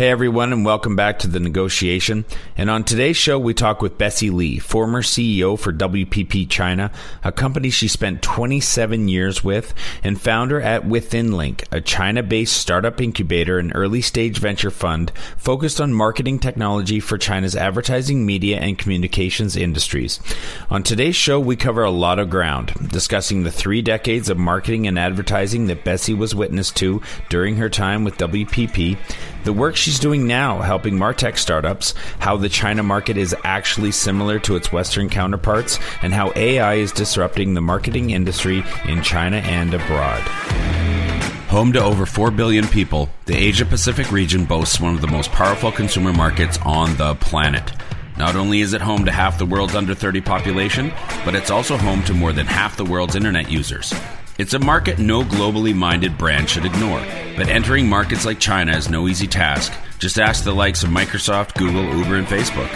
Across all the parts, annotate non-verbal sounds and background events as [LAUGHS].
Hey everyone, and welcome back to the negotiation. And on today's show, we talk with Bessie Lee, former CEO for WPP China, a company she spent 27 years with, and founder at WithinLink, a China based startup incubator and early stage venture fund focused on marketing technology for China's advertising, media, and communications industries. On today's show, we cover a lot of ground, discussing the three decades of marketing and advertising that Bessie was witness to during her time with WPP the work she's doing now helping Martech startups, how the China market is actually similar to its Western counterparts, and how AI is disrupting the marketing industry in China and abroad. Home to over 4 billion people, the Asia Pacific region boasts one of the most powerful consumer markets on the planet. Not only is it home to half the world's under 30 population, but it's also home to more than half the world's internet users. It's a market no globally minded brand should ignore. But entering markets like China is no easy task. Just ask the likes of Microsoft, Google, Uber, and Facebook.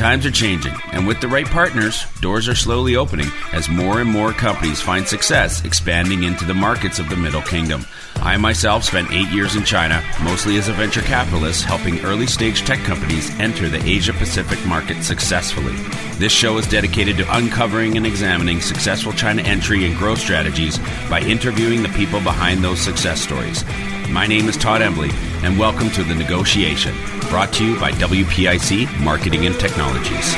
Times are changing, and with the right partners, doors are slowly opening as more and more companies find success expanding into the markets of the Middle Kingdom. I myself spent eight years in China, mostly as a venture capitalist, helping early stage tech companies enter the Asia Pacific market successfully. This show is dedicated to uncovering and examining successful China entry and growth strategies by interviewing the people behind those success stories. My name is Todd Embley, and welcome to The Negotiation, brought to you by WPIC Marketing and Technologies.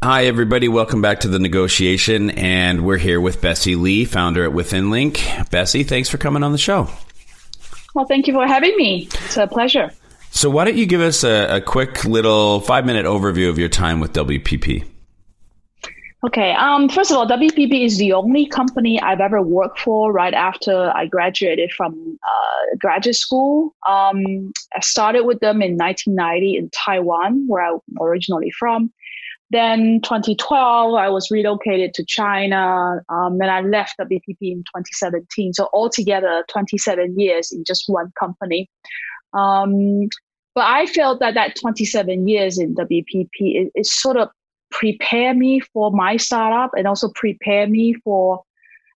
Hi, everybody. Welcome back to The Negotiation, and we're here with Bessie Lee, founder at WithinLink. Bessie, thanks for coming on the show. Well, thank you for having me. It's a pleasure. So, why don't you give us a, a quick little five minute overview of your time with WPP? Okay. Um, first of all, WPP is the only company I've ever worked for right after I graduated from uh, graduate school. Um, I started with them in 1990 in Taiwan, where I'm originally from. Then 2012, I was relocated to China, um, and I left WPP in 2017. So altogether, 27 years in just one company. Um, but I felt that that 27 years in WPP is, is sort of prepare me for my startup and also prepare me for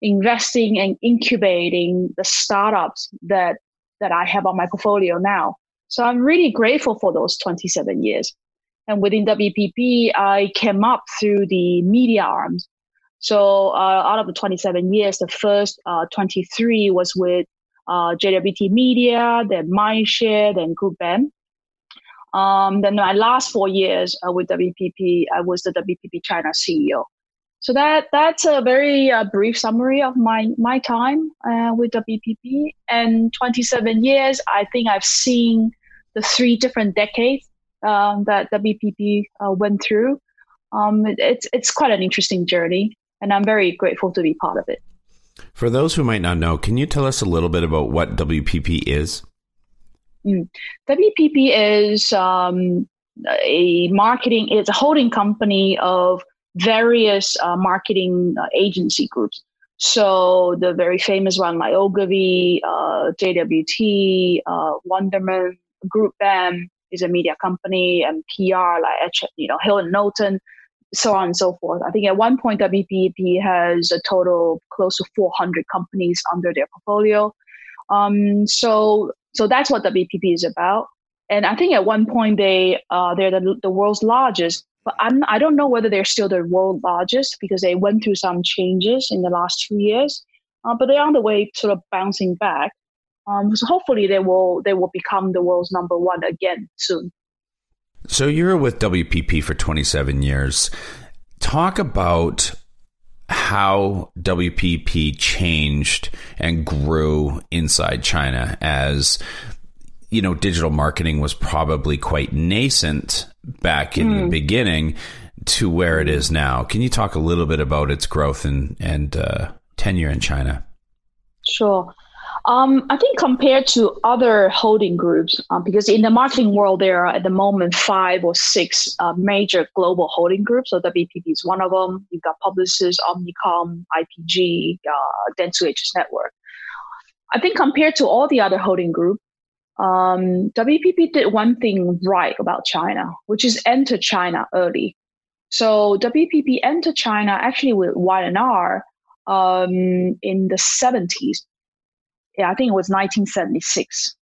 investing and incubating the startups that that I have on my portfolio now. So I'm really grateful for those 27 years. And within WPP, I came up through the media arms. So uh, out of the 27 years, the first uh, 23 was with uh, JWT Media, then Mindshare, then GroupM. Um, then my last four years uh, with WPP, I was the WPP China CEO. So that that's a very uh, brief summary of my my time uh, with WPP. And 27 years, I think I've seen the three different decades um, that WPP uh, went through. Um, it, it's it's quite an interesting journey, and I'm very grateful to be part of it. For those who might not know, can you tell us a little bit about what WPP is? Mm. WPP is um, a marketing, it's a holding company of various uh, marketing uh, agency groups. So the very famous one like Ogilvy, uh, JWT, uh, Group GroupM is a media company, and PR like you know Hill and Knowlton, so on and so forth. I think at one point WPP has a total close to 400 companies under their portfolio. Um, so so that's what WPP is about. And I think at one point they uh, they're the, the world's largest, but I'm I don't know whether they're still the world largest because they went through some changes in the last two years. Uh, but they're on the way sort of bouncing back. Um, so hopefully they will they will become the world's number one again soon. So you're with WPP for 27 years. Talk about how WPP changed and grew inside China as you know digital marketing was probably quite nascent back in mm. the hmm. beginning to where it is now. Can you talk a little bit about its growth and and uh, tenure in China? Sure. Um, I think compared to other holding groups, um, because in the marketing world, there are at the moment five or six uh, major global holding groups. So WPP is one of them. You've got Publicis, Omnicom, IPG, uh, Dentsu Aegis Network. I think compared to all the other holding groups, um, WPP did one thing right about China, which is enter China early. So WPP entered China actually with Y&R um, in the 70s yeah, I think it was 1976.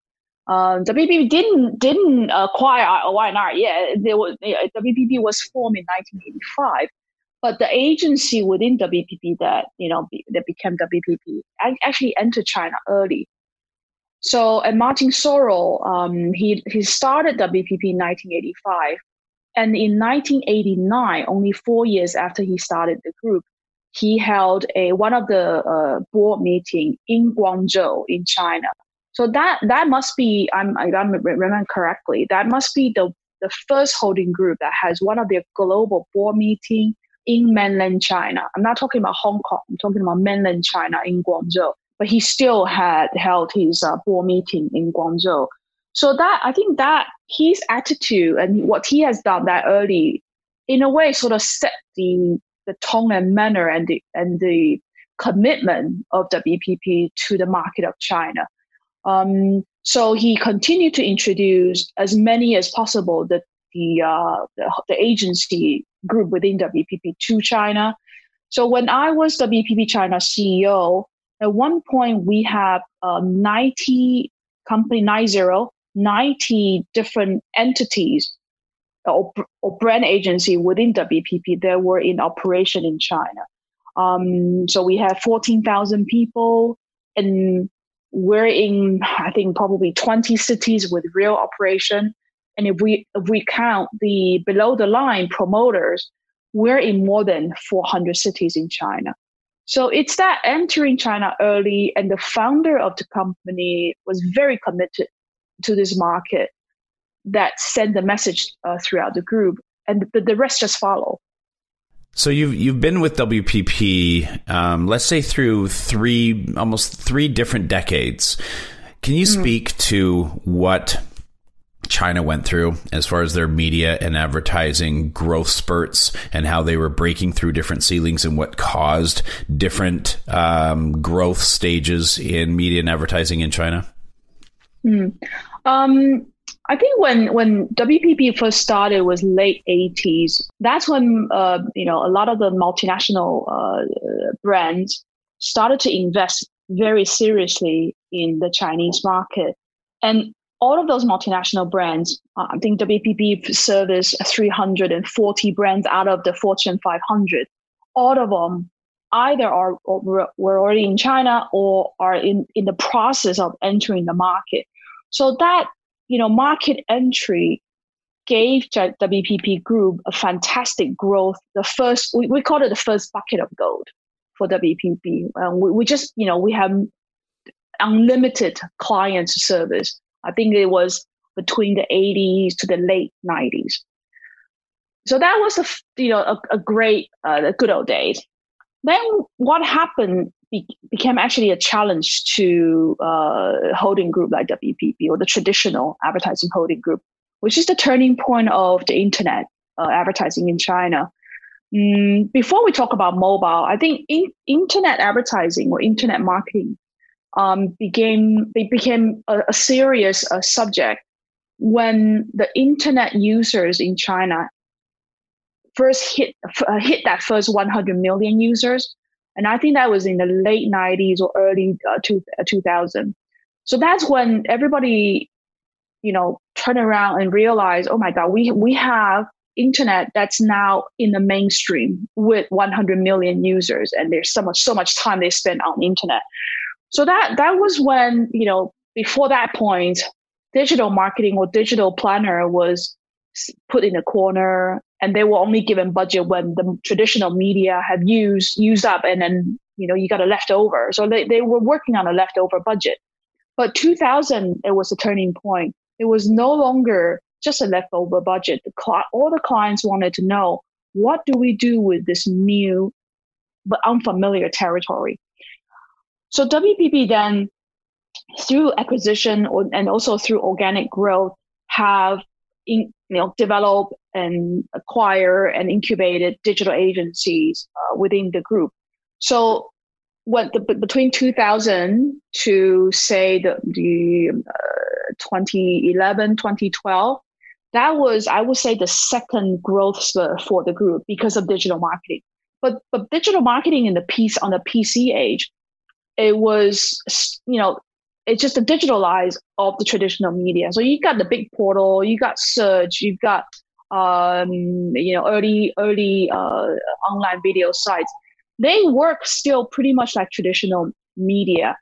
Um, WPP didn't didn't acquire Y&R yet. There was WPP was formed in 1985, but the agency within WPP that you know that became WPP actually entered China early. So, and Martin Sorrell, um, he he started WPP in 1985, and in 1989, only four years after he started the group, he held a one of the uh, board meeting in Guangzhou in China. So that that must be I'm I remember correctly. That must be the the first holding group that has one of their global board meeting in mainland China. I'm not talking about Hong Kong. I'm talking about mainland China in Guangzhou. But he still had held his uh, board meeting in Guangzhou. So that I think that his attitude and what he has done that early, in a way, sort of set the the tone and manner and the and the commitment of the WPP to the market of China. Um, so he continued to introduce as many as possible the the, uh, the, the agency group within WPP to China. So when I was WPP China CEO, at one point we have uh, 90 company 90 90 different entities or, or brand agency within WPP that were in operation in China. Um, so we have 14,000 people and we're in, I think, probably 20 cities with real operation. And if we, if we count the below the line promoters, we're in more than 400 cities in China. So it's that entering China early and the founder of the company was very committed to this market that send the message uh, throughout the group, and the, the rest just follow. So you've you've been with WPP, um, let's say through three almost three different decades. Can you mm-hmm. speak to what China went through as far as their media and advertising growth spurts and how they were breaking through different ceilings and what caused different um, growth stages in media and advertising in China? Mm. Um, I think when when WPP first started was late 80s. That's when uh, you know a lot of the multinational uh, brands started to invest very seriously in the Chinese market, and all of those multinational brands. Uh, I think WPP service 340 brands out of the Fortune 500. All of them either are were already in China or are in in the process of entering the market. So that you know, market entry gave WPP Group a fantastic growth. The first, we, we call it the first bucket of gold for WPP. Um, we, we just, you know, we have unlimited client service. I think it was between the 80s to the late 90s. So that was a, you know, a, a great, uh, good old days. Then what happened be, became actually a challenge to uh, holding group like WPP or the traditional advertising holding group, which is the turning point of the internet uh, advertising in China. Mm, before we talk about mobile, I think in, internet advertising or internet marketing um, became it became a, a serious uh, subject when the internet users in China first hit uh, hit that first 100 million users and I think that was in the late 90s or early uh, two, uh, 2000. So that's when everybody, you know, turn around and realize, oh my God, we, we have internet that's now in the mainstream with 100 million users and there's so much, so much time they spend on internet. So that, that was when, you know, before that point, digital marketing or digital planner was put in a corner and they were only given budget when the traditional media had used used up and then you know you got a leftover. So they, they were working on a leftover budget. But 2000 it was a turning point. It was no longer just a leftover budget. The cl- all the clients wanted to know what do we do with this new but unfamiliar territory? So wpp then through acquisition or, and also through organic growth have in, you know, develop and acquire and incubated digital agencies uh, within the group. So what the, between 2000 to say the, the uh, 2011, 2012, that was, I would say, the second growth spur for the group because of digital marketing. But, but digital marketing in the piece on the PC age, it was, you know, it's just a digitalize of the traditional media. So you got the big portal, you got search, you've got um, you know early early uh, online video sites. They work still pretty much like traditional media.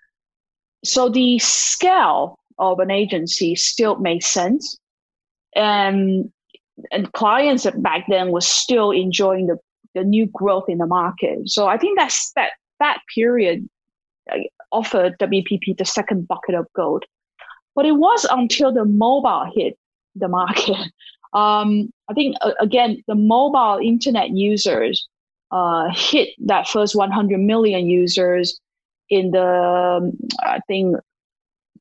So the scale of an agency still made sense, and and clients back then was still enjoying the the new growth in the market. So I think that's that that period offered WPP the second bucket of gold. But it was until the mobile hit the market. [LAUGHS] Um, I think uh, again the mobile internet users uh, hit that first 100 million users in the um, I think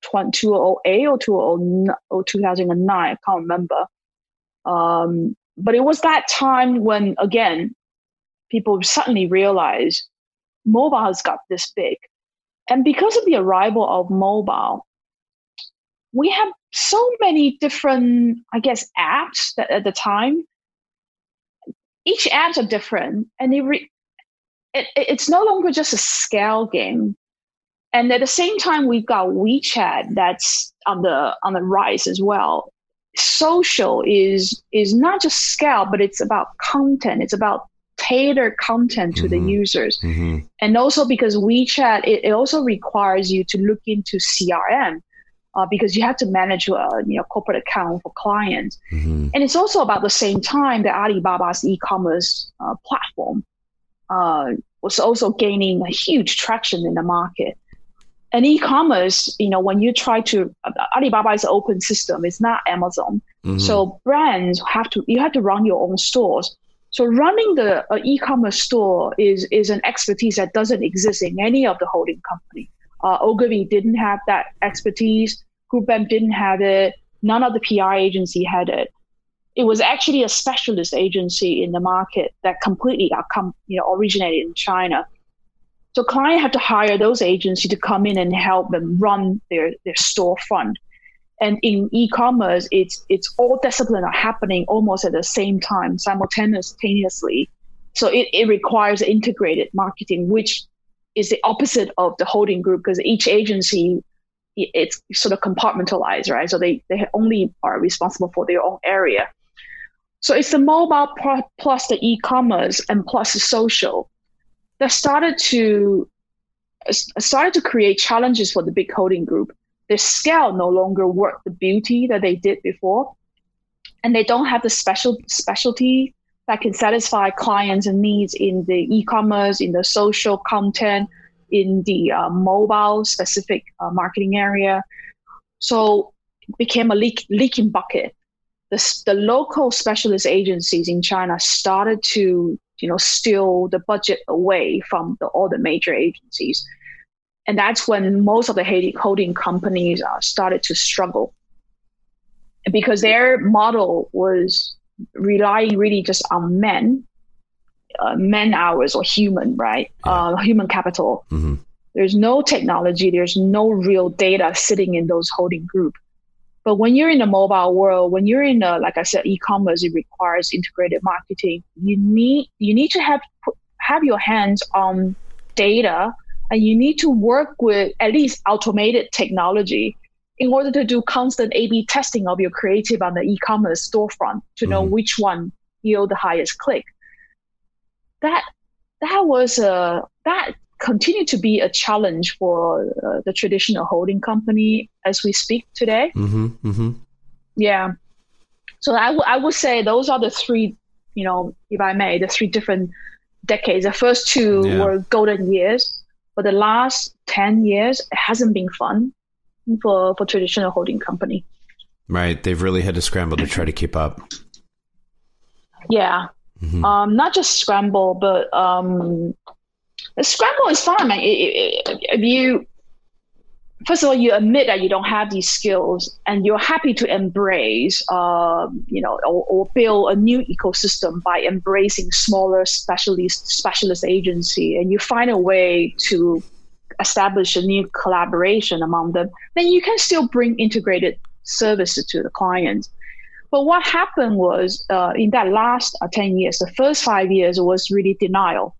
2008 or 2009. I can't remember. Um, but it was that time when again people suddenly realized mobile has got this big. And because of the arrival of mobile, we have so many different, I guess, apps that at the time. Each apps are different, and it, re- it it's no longer just a scale game. And at the same time, we've got WeChat that's on the on the rise as well. Social is is not just scale, but it's about content. It's about tailor content to mm-hmm. the users. Mm-hmm. And also because WeChat, it, it, also requires you to look into CRM. Uh, because you have to manage a uh, you know corporate account for clients, mm-hmm. and it's also about the same time that Alibaba's e-commerce uh, platform uh, was also gaining a huge traction in the market. And e-commerce, you know, when you try to uh, Alibaba is an open system; it's not Amazon. Mm-hmm. So brands have to you have to run your own stores. So running the uh, e-commerce store is is an expertise that doesn't exist in any of the holding company. Uh, Ogilvy didn't have that expertise. GroupM didn't have it. None of the PR agency had it. It was actually a specialist agency in the market that completely got com- you know originated in China. So client had to hire those agencies to come in and help them run their their storefront. And in e-commerce, it's it's all disciplines are happening almost at the same time, simultaneously. So it, it requires integrated marketing, which is the opposite of the holding group because each agency it's sort of compartmentalized, right? So they, they only are responsible for their own area. So it's the mobile plus the e-commerce and plus the social that started to started to create challenges for the big holding group their scale no longer work the beauty that they did before and they don't have the special specialty that can satisfy clients needs in the e-commerce in the social content in the uh, mobile specific uh, marketing area. So it became a leak, leaking bucket. The, the local specialist agencies in china started to you know steal the budget away from the, all the major agencies. And that's when most of the holding companies uh, started to struggle. Because their model was relying really just on men, uh, man hours or human, right? Yeah. Uh, human capital. Mm-hmm. There's no technology, there's no real data sitting in those holding group. But when you're in a mobile world, when you're in a, like I said, e-commerce, it requires integrated marketing. You need you need to have have your hands on data and you need to work with at least automated technology in order to do constant A/B testing of your creative on the e-commerce storefront to know mm-hmm. which one yield the highest click. That that was a that continued to be a challenge for uh, the traditional holding company as we speak today. Mm-hmm, mm-hmm. Yeah, so I, w- I would say those are the three, you know, if I may, the three different decades. The first two yeah. were golden years but the last 10 years, it hasn't been fun for, for traditional holding company. Right. They've really had to scramble to try to keep up. Yeah. Mm-hmm. Um, not just scramble, but um, scramble is fine. Man. If you first of all, you admit that you don't have these skills and you're happy to embrace, uh, you know, or, or, build a new ecosystem by embracing smaller specialist specialist agency, and you find a way to establish a new collaboration among them, then you can still bring integrated services to the client. But what happened was uh, in that last uh, 10 years, the first five years was really denial.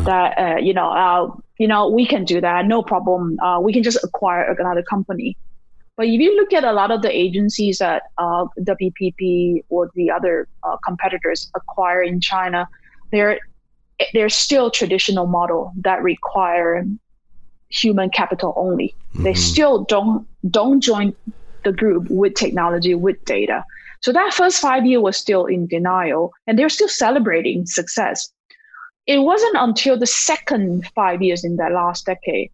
that uh, you know uh, you know we can do that no problem uh, we can just acquire another company but if you look at a lot of the agencies that uh, WPP or the other uh, competitors acquire in China, they're they're still traditional model that require human capital only. Mm-hmm. They still don't don't join the group with technology with data. So that first five year was still in denial, and they're still celebrating success. It wasn't until the second five years in that last decade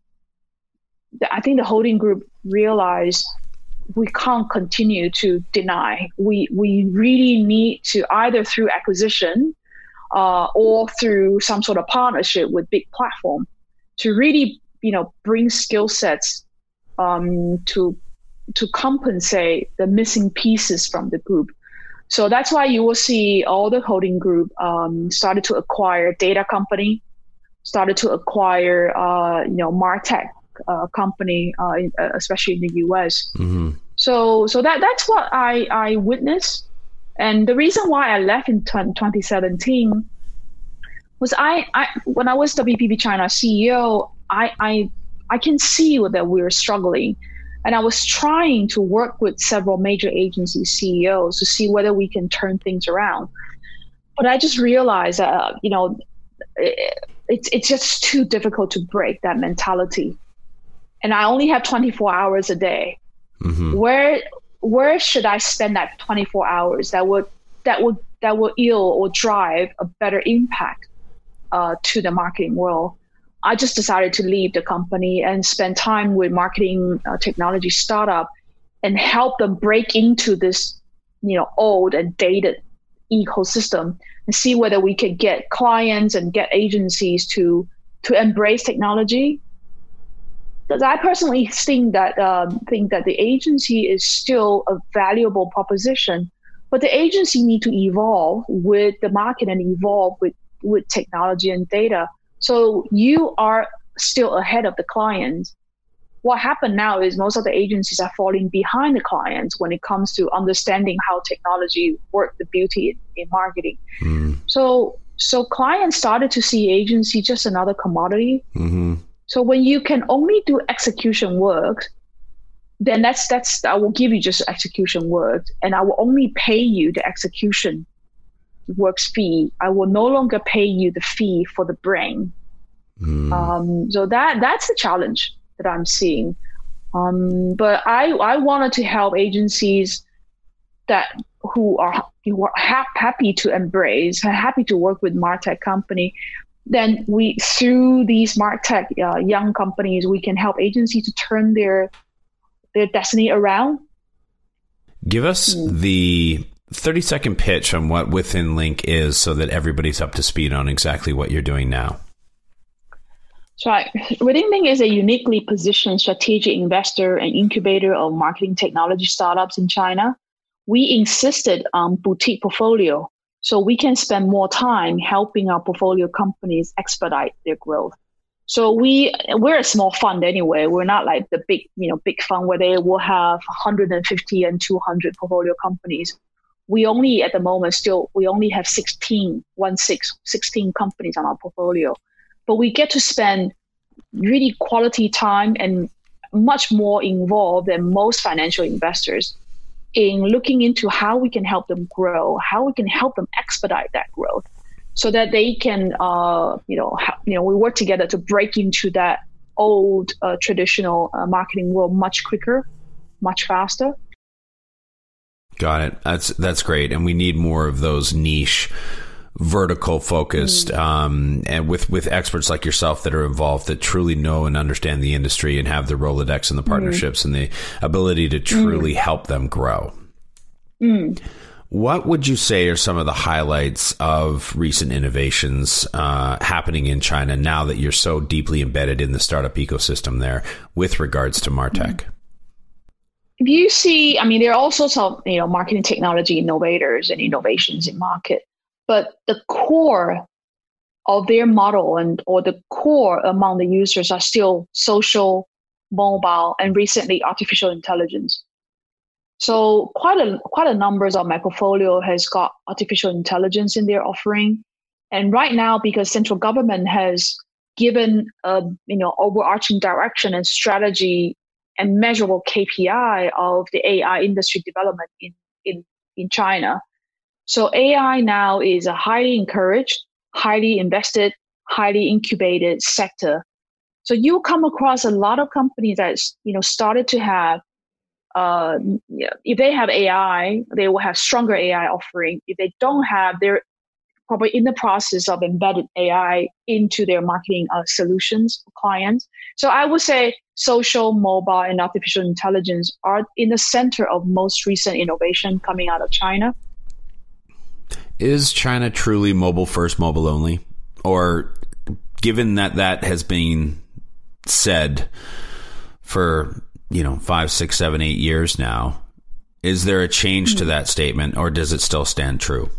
that I think the holding group realized we can't continue to deny. We we really need to either through acquisition uh, or through some sort of partnership with big platform to really you know bring skill sets um, to to compensate the missing pieces from the group. So that's why you will see all the holding group um, started to acquire data company, started to acquire uh, you know martech uh, company, uh, in, uh, especially in the US. Mm-hmm. So so that that's what I I witnessed, and the reason why I left in 2017 was I, I when I was WPP China CEO, I I I can see that we are struggling. And I was trying to work with several major agency CEOs to see whether we can turn things around. But I just realized that, uh, you know, it, it's, it's just too difficult to break that mentality. And I only have 24 hours a day. Mm-hmm. Where where should I spend that 24 hours that would that would that would yield or drive a better impact uh, to the marketing world? I just decided to leave the company and spend time with marketing uh, technology startup and help them break into this, you know, old and dated ecosystem and see whether we could get clients and get agencies to to embrace technology. Because I personally think that um, think that the agency is still a valuable proposition, but the agency need to evolve with the market and evolve with with technology and data so you are still ahead of the client. What happened now is most of the agencies are falling behind the clients when it comes to understanding how technology work the beauty in, in marketing. Mm. So so clients started to see agency just another commodity. Mm-hmm. So when you can only do execution work, then that's that's I will give you just execution work, and I will only pay you the execution works fee. I will no longer pay you the fee for the brain. Mm. Um, so that that's the challenge that I'm seeing. Um, but I I wanted to help agencies that who are who are ha- happy to embrace, happy to work with Martech company. Then we through these Martech uh, young companies, we can help agencies to turn their their destiny around. Give us mm. the 30 second pitch on what Within Link is so that everybody's up to speed on exactly what you're doing now. So, right. Within Link is a uniquely positioned strategic investor and incubator of marketing technology startups in China. We insisted on boutique portfolio so we can spend more time helping our portfolio companies expedite their growth. So we we're a small fund anyway. We're not like the big you know big fund where they will have 150 and 200 portfolio companies we only at the moment still we only have 16 one six 16 companies on our portfolio. But we get to spend really quality time and much more involved than most financial investors in looking into how we can help them grow how we can help them expedite that growth so that they can uh, you know ha- you know we work together to break into that old uh, traditional uh, marketing world much quicker much faster Got it. That's that's great, and we need more of those niche vertical focused mm. um, and with with experts like yourself that are involved that truly know and understand the industry and have the rolodex and the mm. partnerships mm. and the ability to truly mm. help them grow mm. what would you say are some of the highlights of recent innovations uh, happening in china now that you're so deeply embedded in the startup ecosystem there with regards to martech mm if you see, I mean, there are all sorts of you know marketing technology innovators and innovations in market, but the core of their model and or the core among the users are still social, mobile, and recently artificial intelligence. So quite a quite a numbers of my portfolio has got artificial intelligence in their offering, And right now, because central government has given a you know overarching direction and strategy and measurable KPI of the AI industry development in, in, in China. So AI now is a highly encouraged, highly invested, highly incubated sector. So you come across a lot of companies that you know started to have uh, if they have AI, they will have stronger AI offering. If they don't have, they're probably in the process of embedded AI into their marketing uh, solutions for clients. So I would say social, mobile, and artificial intelligence are in the center of most recent innovation coming out of China. Is China truly mobile first, mobile only? Or given that that has been said for you know five, six, seven, eight years now. Is there a change mm-hmm. to hmm. that statement, or does it still stand true?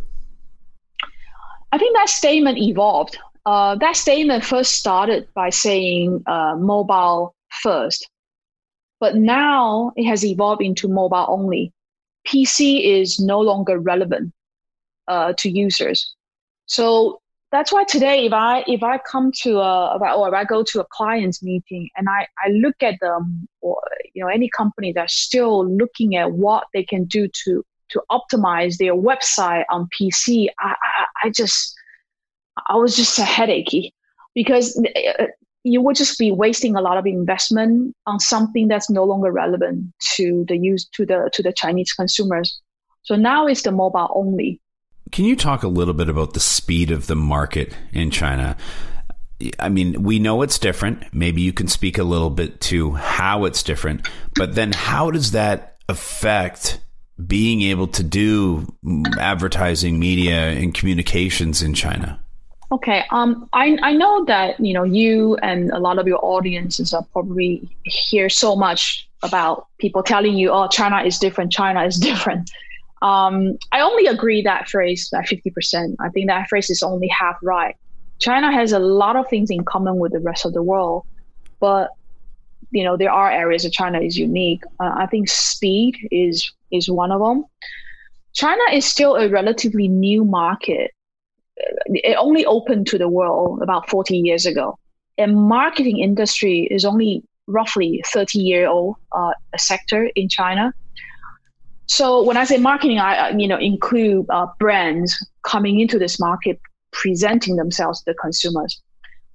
I think that statement evolved. Uh, that statement first started by saying uh, mobile first, but now it has evolved into mobile only. PC is no longer relevant uh, to users. So that's why today if i if i come to a or if i go to a client's meeting and i i look at them or you know any company that's still looking at what they can do to to optimize their website on pc i i, I just i was just a headachy because uh, you would just be wasting a lot of investment on something that's no longer relevant to the use to the to the chinese consumers so now it's the mobile only can you talk a little bit about the speed of the market in China? I mean, we know it's different. Maybe you can speak a little bit to how it's different, but then how does that affect being able to do advertising, media, and communications in China? Okay. Um, I, I know that, you know, you and a lot of your audiences are probably hear so much about people telling you, oh, China is different, China is [LAUGHS] different. Um, I only agree that phrase, that 50%. I think that phrase is only half right. China has a lot of things in common with the rest of the world, but you know there are areas that China is unique. Uh, I think speed is is one of them. China is still a relatively new market. It only opened to the world about 40 years ago. And marketing industry is only roughly 30 year old uh, sector in China. So when I say marketing, I you know include uh, brands coming into this market, presenting themselves to the consumers.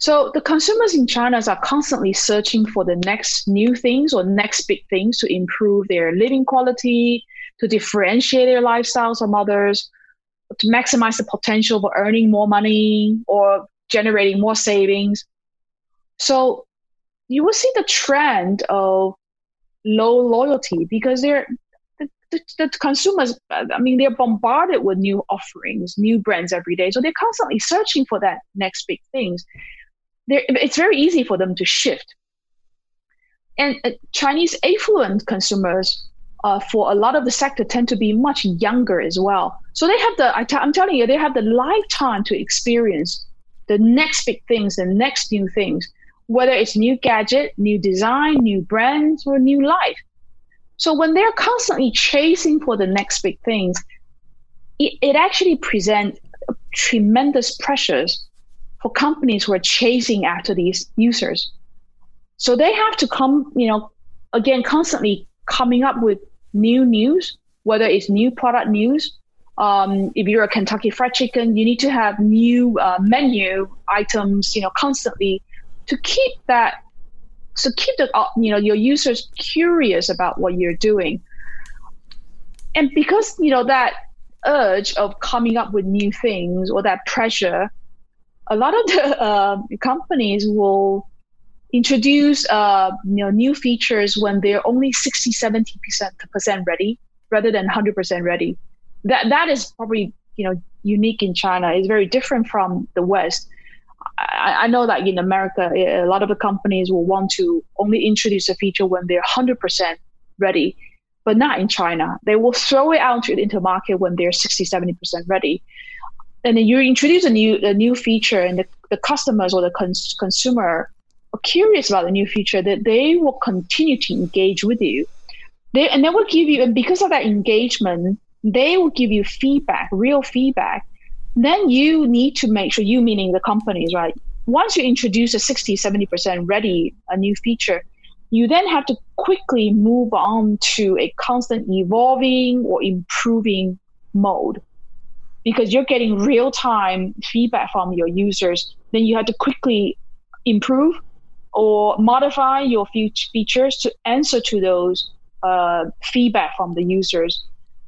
So the consumers in China are constantly searching for the next new things or next big things to improve their living quality, to differentiate their lifestyles from others, to maximize the potential for earning more money or generating more savings. So you will see the trend of low loyalty because they're the, the consumers, I mean, they're bombarded with new offerings, new brands every day. So they're constantly searching for that next big things. It's very easy for them to shift. And uh, Chinese affluent consumers, uh, for a lot of the sector, tend to be much younger as well. So they have the, i t- I'm telling you, they have the lifetime to experience the next big things, the next new things, whether it's new gadget, new design, new brands, or new life. So when they're constantly chasing for the next big things, it, it actually presents tremendous pressures for companies who are chasing after these users. So they have to come, you know, again, constantly coming up with new news, whether it's new product news. Um, if you're a Kentucky Fried Chicken, you need to have new uh, menu items, you know, constantly to keep that so keep the uh, you know your users curious about what you're doing and because you know that urge of coming up with new things or that pressure a lot of the uh, companies will introduce uh, you know new features when they're only 60 70 percent ready rather than 100% ready that that is probably you know unique in china it's very different from the west I, I, know that in America, a lot of the companies will want to only introduce a feature when they're 100% ready, but not in China. They will throw it out into the market when they're 60, 70% ready. And then you introduce a new a new feature, and the, the customers or the cons- consumer are curious about the new feature, that they will continue to engage with you. They, and they will give you, and because of that engagement, they will give you feedback, real feedback. Then you need to make sure you meaning the companies right? Once you introduce a 60 70% ready a new feature you then have to quickly move on to a constant evolving or improving mode because you're getting real time feedback from your users then you have to quickly improve or modify your features to answer to those uh, feedback from the users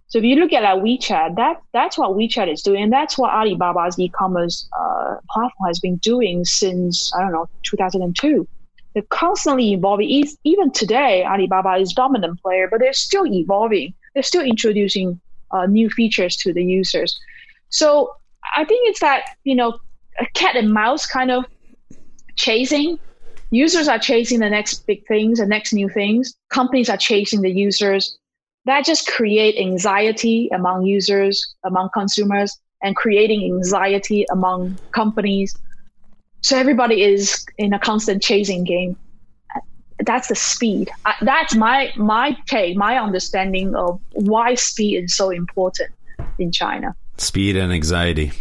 so if you look at like WeChat, that that's what WeChat is doing, and that's what Alibaba's e-commerce uh, platform has been doing since I don't know 2002. They're constantly evolving. Even today, Alibaba is dominant player, but they're still evolving. They're still introducing uh, new features to the users. So I think it's that you know a cat and mouse kind of chasing. Users are chasing the next big things, the next new things. Companies are chasing the users that just create anxiety among users, among consumers, and creating anxiety among companies. So everybody is in a constant chasing game. That's the speed. That's my my take, my understanding of why speed is so important in China. Speed and anxiety.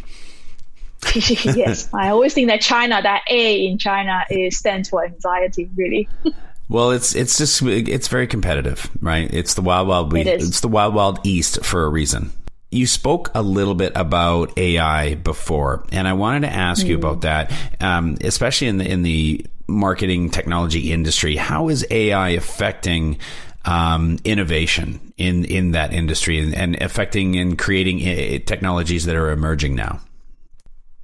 [LAUGHS] yes, I always think that China, that A in China, is stands for anxiety. Really. [LAUGHS] Well, it's it's just it's very competitive, right? It's the wild wild it it's the wild wild east for a reason. You spoke a little bit about AI before, and I wanted to ask mm. you about that, um, especially in the in the marketing technology industry. How is AI affecting um, innovation in in that industry and, and affecting and creating uh, technologies that are emerging now?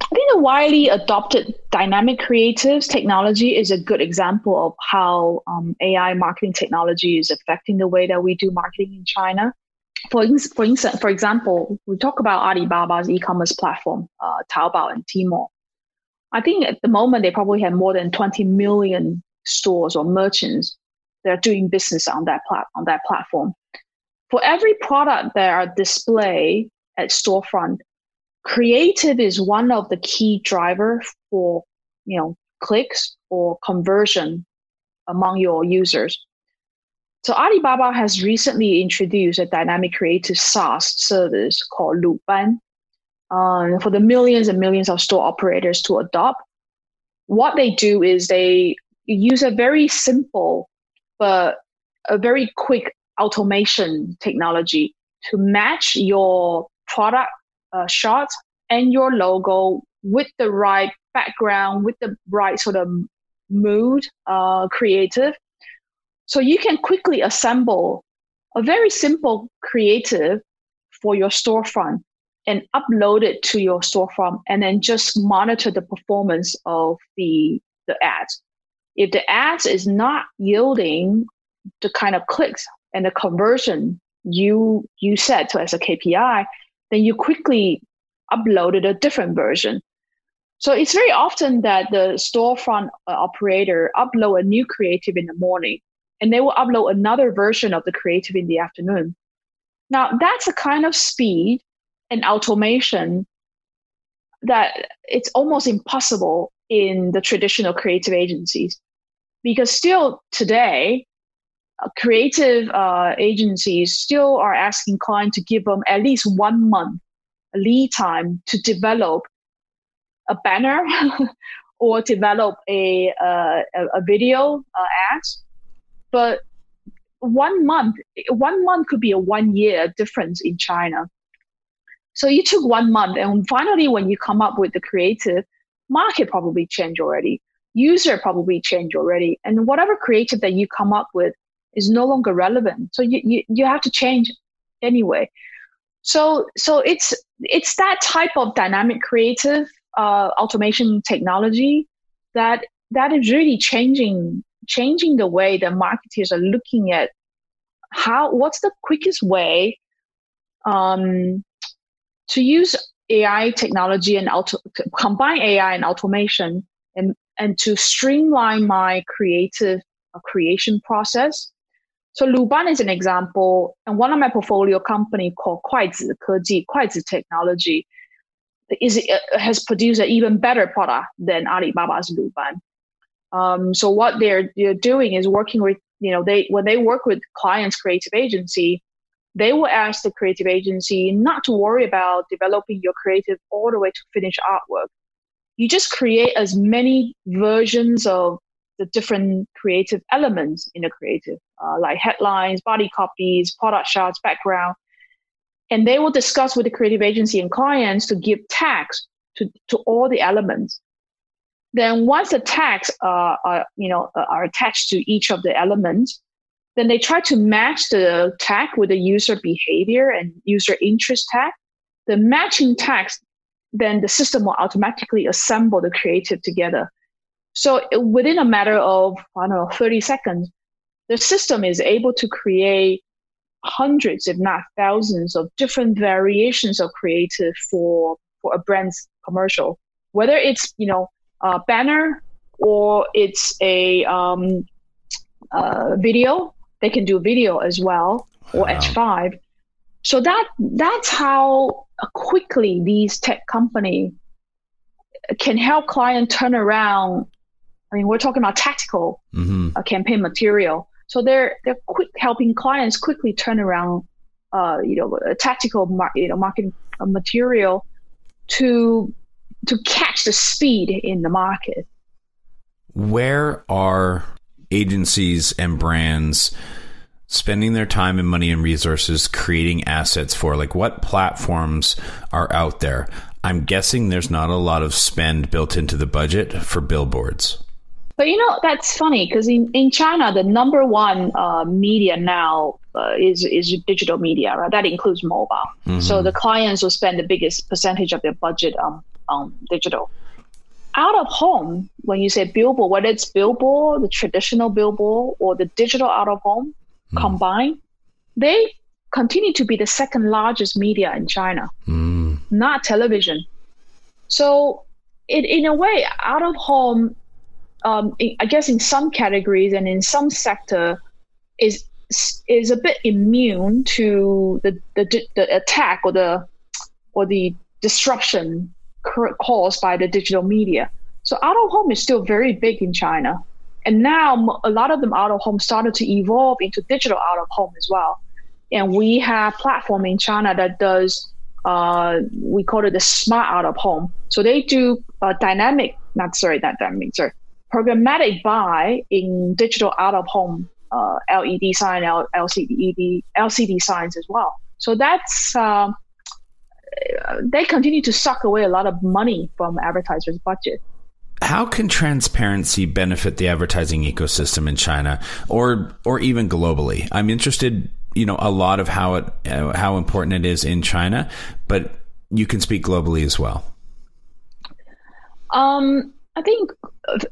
I think the widely adopted dynamic creatives technology is a good example of how um, AI marketing technology is affecting the way that we do marketing in China. For, for for example, we talk about Alibaba's e-commerce platform, uh, Taobao and Tmall. I think at the moment they probably have more than 20 million stores or merchants that are doing business on that plat- on that platform. For every product that are displayed at storefront, creative is one of the key driver for you know clicks or conversion among your users so alibaba has recently introduced a dynamic creative saas service called luban uh, for the millions and millions of store operators to adopt what they do is they use a very simple but a very quick automation technology to match your product uh, shot and your logo with the right background, with the right sort of mood, uh, creative. So you can quickly assemble a very simple creative for your storefront and upload it to your storefront and then just monitor the performance of the, the ads. If the ads is not yielding the kind of clicks and the conversion you you set to as a KPI, then you quickly uploaded a different version. So it's very often that the storefront uh, operator upload a new creative in the morning, and they will upload another version of the creative in the afternoon. Now that's a kind of speed and automation that it's almost impossible in the traditional creative agencies, because still today uh, creative uh, agencies still are asking clients to give them at least one month lead time to develop a banner [LAUGHS] or develop a, uh, a, video uh, ad. But one month, one month could be a one year difference in China. So you took one month, and finally, when you come up with the creative, market probably changed already, user probably changed already, and whatever creative that you come up with is no longer relevant. So you, you, you have to change anyway. So so it's it's that type of dynamic creative uh, automation technology that that is really changing changing the way that marketers are looking at how what's the quickest way um, to use AI technology and auto, combine AI and automation and and to streamline my creative uh, creation process so Luban is an example, and one of my portfolio company called Kuaizi Keji, Kuaizi Technology, is uh, has produced an even better product than Alibaba's Luban. Um, so what they're they're doing is working with you know they when they work with clients creative agency, they will ask the creative agency not to worry about developing your creative all the way to finish artwork. You just create as many versions of the different creative elements in the creative, uh, like headlines, body copies, product shots, background. And they will discuss with the creative agency and clients to give tags to, to all the elements. Then once the tags uh, are, you know, are attached to each of the elements, then they try to match the tag with the user behavior and user interest tag. The matching tags, then the system will automatically assemble the creative together. So within a matter of, I don't know, 30 seconds, the system is able to create hundreds, if not thousands, of different variations of creative for, for a brand's commercial. Whether it's, you know, a banner or it's a um, uh, video they can do video as well or wow. H5. So that that's how quickly these tech company can help client turn around. I mean, we're talking about tactical mm-hmm. uh, campaign material. So they're they're quick helping clients quickly turn around, uh, you know, a tactical mar- you know marketing uh, material to to catch the speed in the market. Where are agencies and brands spending their time and money and resources creating assets for? Like, what platforms are out there? I'm guessing there's not a lot of spend built into the budget for billboards. But you know that's funny because in, in China the number one uh, media now uh, is is digital media, right? That includes mobile. Mm-hmm. So the clients will spend the biggest percentage of their budget on on digital out of home, when you say billboard, whether it's billboard, the traditional billboard, or the digital out of home mm. combined, they continue to be the second largest media in China, mm. not television. So, it, in a way, out of home, um, I guess in some categories and in some sector, is is a bit immune to the, the, the attack or the or the disruption caused by the digital media. So out of home is still very big in China. And now a lot of them out of home started to evolve into digital out of home as well. And we have platform in China that does, uh, we call it the smart out of home. So they do uh, dynamic, not sorry, not dynamic, sorry, programmatic buy in digital out of home uh, LED sign, LCD, LCD signs as well. So that's uh, they continue to suck away a lot of money from advertisers' budget. How can transparency benefit the advertising ecosystem in China, or or even globally? I'm interested, you know, a lot of how it uh, how important it is in China, but you can speak globally as well. Um, I think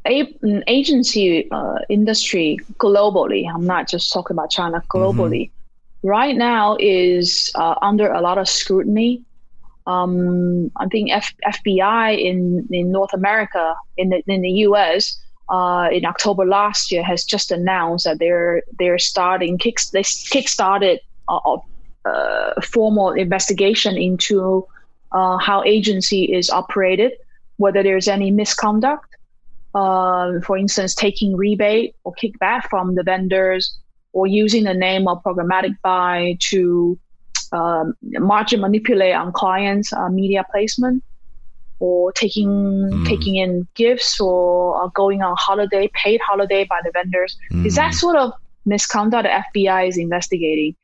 a, agency uh, industry globally. I'm not just talking about China globally. Mm-hmm. Right now is uh, under a lot of scrutiny um, I think F- FBI in, in North America, in the, in the US, uh, in October last year, has just announced that they're they're starting kick they kickstarted a, a formal investigation into uh, how agency is operated, whether there's any misconduct, uh, for instance, taking rebate or kickback from the vendors, or using the name of programmatic buy to um, margin manipulate on clients' uh, media placement, or taking mm. taking in gifts, or uh, going on holiday, paid holiday by the vendors. Mm. Is that sort of misconduct the FBI is investigating?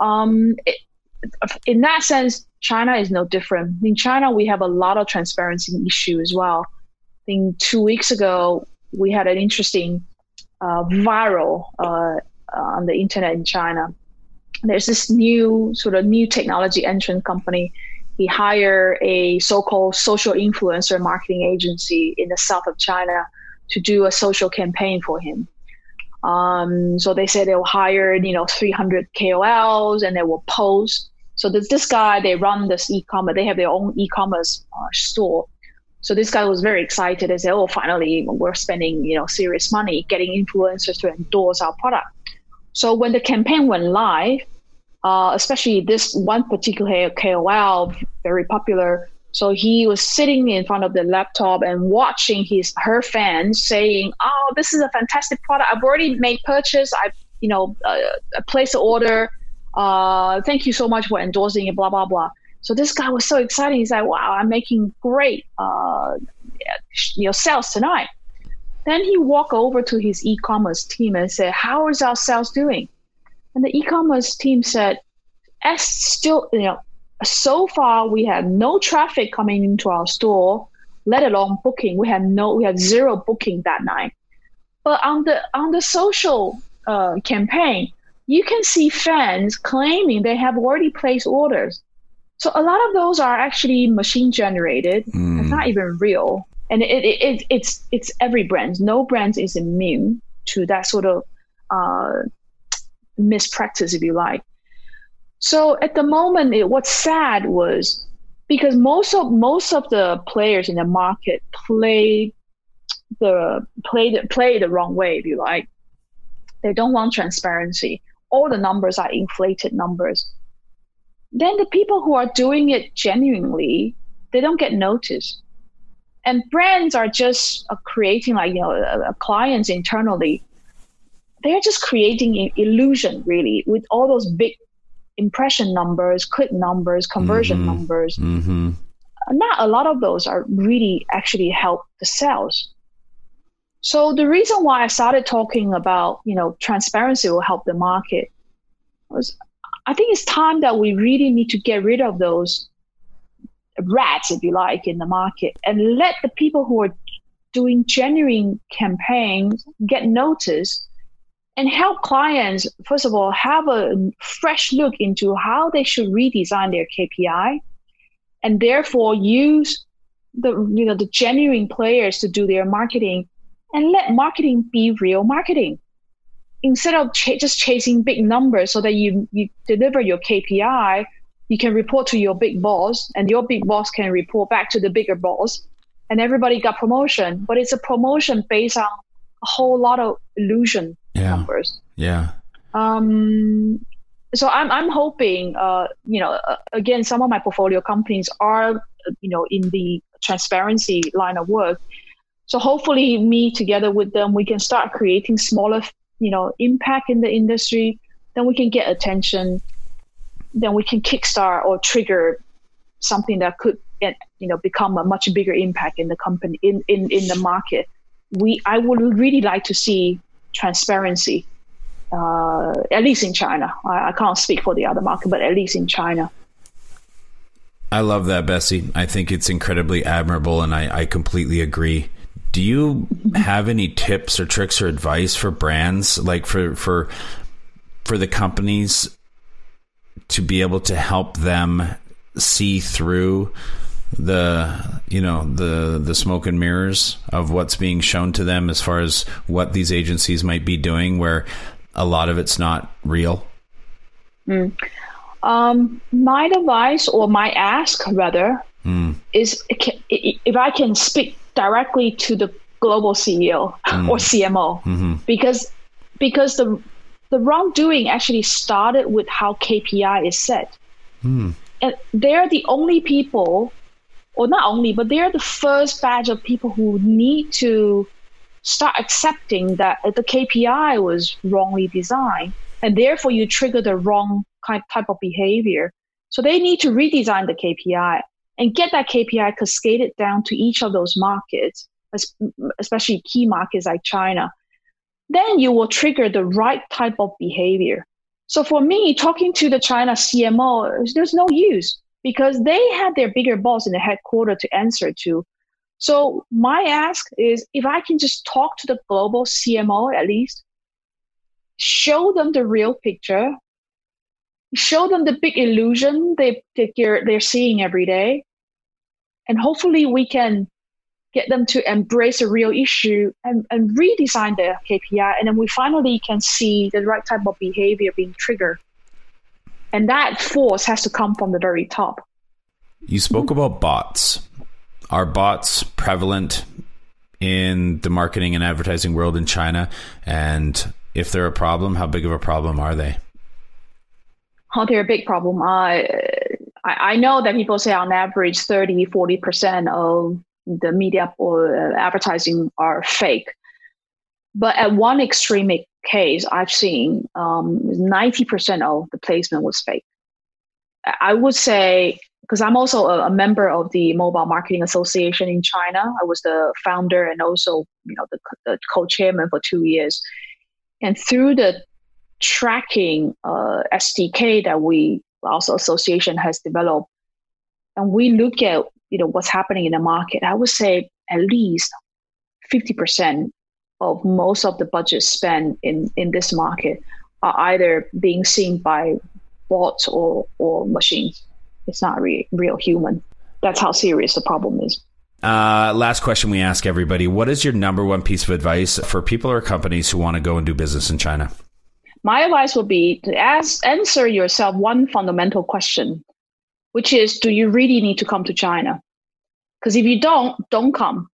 Um, it, in that sense, China is no different. In China, we have a lot of transparency issue as well. I think two weeks ago, we had an interesting uh, viral uh, on the internet in China there's this new sort of new technology entrant company. He hire a so-called social influencer marketing agency in the south of China to do a social campaign for him. Um, so they say they'll hire, you know, 300 KOLs and they will post. So this, this guy, they run this e-commerce, they have their own e-commerce uh, store. So this guy was very excited and said, oh, finally, we're spending, you know, serious money getting influencers to endorse our product. So when the campaign went live, uh, especially this one particular KOL, very popular. So he was sitting in front of the laptop and watching his her fans saying, "Oh, this is a fantastic product. I've already made purchase. I, you know, uh, placed an order. Uh, thank you so much for endorsing it, blah, blah, blah. So this guy was so excited. He's like, wow, I'm making great, uh, you know, sales tonight. Then he walked over to his e-commerce team and said, how is our sales doing? And the e-commerce team said, as still, you know, so far we had no traffic coming into our store, let alone booking. We had no, we had zero booking that night. But on the on the social uh, campaign, you can see fans claiming they have already placed orders. So a lot of those are actually machine generated. Mm. It's not even real, and it, it, it, it's it's every brand. No brand is immune to that sort of uh, mispractice, if you like. So at the moment, it, what's sad was because most of most of the players in the market play the play the play the wrong way, if you like. They don't want transparency. All the numbers are inflated numbers. Then the people who are doing it genuinely, they don't get noticed. And brands are just uh, creating like you know clients internally. They're just creating illusion really with all those big impression numbers, click numbers, conversion mm-hmm. numbers. Mm-hmm. Not a lot of those are really actually help the sales. So the reason why I started talking about, you know, transparency will help the market was I think it's time that we really need to get rid of those rats, if you like, in the market and let the people who are doing genuine campaigns get noticed and help clients, first of all, have a fresh look into how they should redesign their KPI and therefore use the you know the genuine players to do their marketing and let marketing be real marketing. Instead of ch- just chasing big numbers so that you, you deliver your kpi you can report to your big boss and your big boss can report back to the bigger boss and everybody got promotion. But it's a promotion based on a whole lot of illusion yeah. numbers yeah um so i'm i'm hoping uh you know uh, again some of my portfolio companies are you know in the transparency line of work so hopefully, me together with them, we can start creating smaller, you know, impact in the industry. Then we can get attention. Then we can kickstart or trigger something that could, you know, become a much bigger impact in the company in in in the market. We I would really like to see transparency, uh, at least in China. I, I can't speak for the other market, but at least in China. I love that, Bessie. I think it's incredibly admirable, and I, I completely agree. Do you have any tips or tricks or advice for brands, like for for for the companies to be able to help them see through the you know the the smoke and mirrors of what's being shown to them as far as what these agencies might be doing where a lot of it's not real mm. um, my advice or my ask rather mm. is if i can speak directly to the global CEO mm. or CMO mm-hmm. because because the the wrongdoing actually started with how KPI is set. Mm. And they're the only people, or not only, but they're the first batch of people who need to start accepting that the KPI was wrongly designed. And therefore, you trigger the wrong type of behavior. So they need to redesign the KPI and get that KPI cascaded down to each of those markets, especially key markets like China. Then you will trigger the right type of behavior. So for me, talking to the China CMO, there's no use because they had their bigger boss in the headquarters to answer to. So my ask is if I can just talk to the global CMO at least, show them the real picture, show them the big illusion they, they're, they're seeing every day. And hopefully we can get them to embrace a real issue and, and redesign their KPI. And then we finally can see the right type of behavior being triggered. And that force has to come from the very top. You spoke about bots. Are bots prevalent in the marketing and advertising world in China? And if they're a problem, how big of a problem are they? Oh, they're a big problem. Uh, I, I know that people say on average 30, 40% of the media or advertising are fake. But at one extreme, it, case I've seen, um, 90% of the placement was fake. I would say, because I'm also a, a, member of the Mobile Marketing Association in China. I was the founder and also, you know, the, the co-chairman for two years. And through the tracking uh, SDK that we also association has developed, and we look at you know what's happening in the market, I would say at least 50% of most of the budget spent in, in this market are either being seen by bots or, or machines. It's not re- real human. That's how serious the problem is. Uh, last question we ask everybody What is your number one piece of advice for people or companies who want to go and do business in China? My advice would be to ask, answer yourself one fundamental question, which is Do you really need to come to China? Because if you don't, don't come.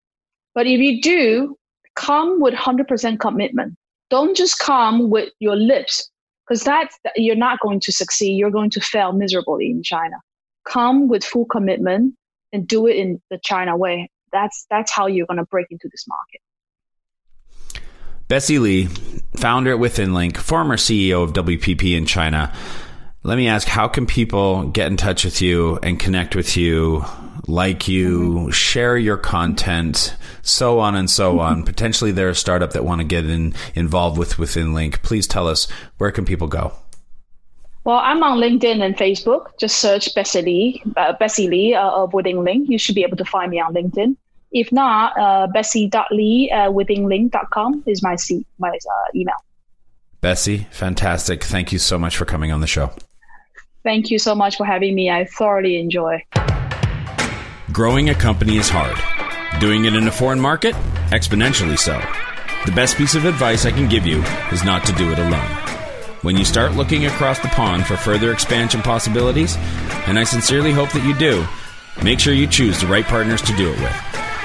But if you do, come with 100% commitment. Don't just come with your lips because that's you're not going to succeed. You're going to fail miserably in China. Come with full commitment and do it in the China way. That's that's how you're going to break into this market. Bessie Lee, founder at WithinLink, former CEO of WPP in China. Let me ask, how can people get in touch with you and connect with you, like you, mm-hmm. share your content, so on and so mm-hmm. on? Potentially they're a startup that want to get in, involved with WithinLink. Please tell us, where can people go? Well, I'm on LinkedIn and Facebook. Just search Bessie Lee, uh, Bessie Lee uh, of WithinLink. You should be able to find me on LinkedIn. If not, uh, bessie.lee uh, withinlink.com is my, C- my uh, email. Bessie, fantastic. Thank you so much for coming on the show. Thank you so much for having me. I thoroughly enjoy. Growing a company is hard. Doing it in a foreign market? Exponentially so. The best piece of advice I can give you is not to do it alone. When you start looking across the pond for further expansion possibilities, and I sincerely hope that you do, make sure you choose the right partners to do it with.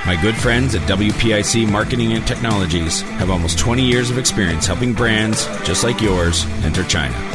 My good friends at WPIC Marketing and Technologies have almost 20 years of experience helping brands just like yours enter China.